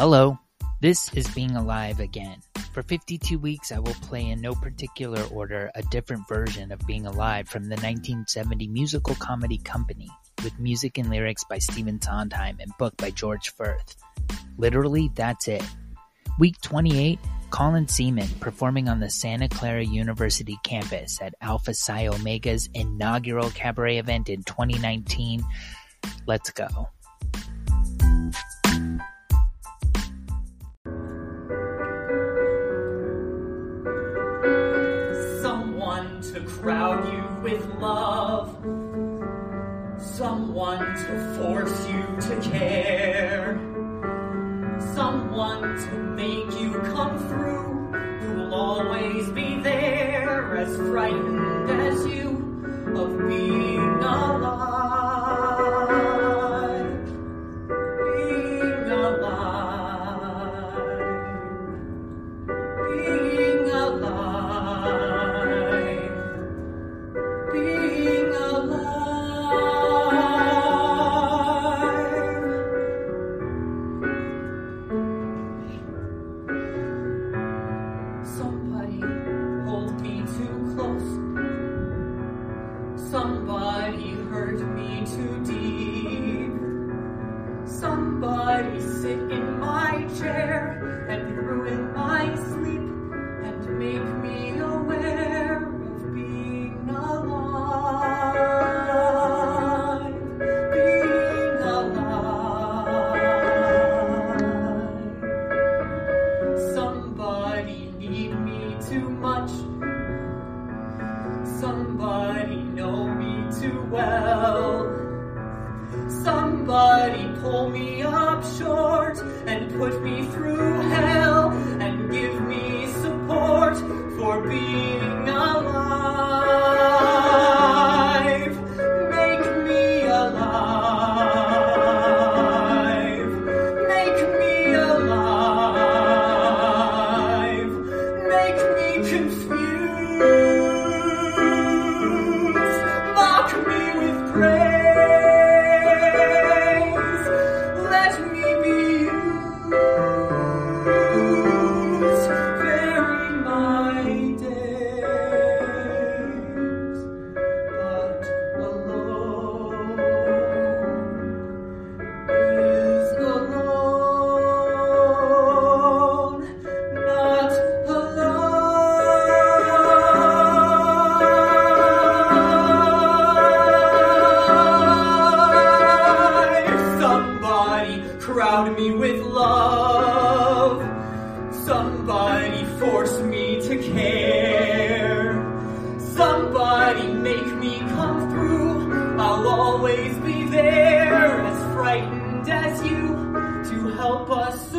Hello, this is Being Alive again. For 52 weeks, I will play in no particular order a different version of Being Alive from the 1970 musical comedy Company, with music and lyrics by Stephen Sondheim and book by George Furth. Literally, that's it. Week 28, Colin Seaman performing on the Santa Clara University campus at Alpha Psi Omega's inaugural cabaret event in 2019. Let's go. Crowd you with love. Someone to force you to care. Someone to make you come through. Who'll always be there, as frightened as you of being alive. Somebody pull me up short and put me through hell and give me support for being alive. Make me alive. Make me alive. Make me confused. come through. I'll always be there, as frightened as you, to help us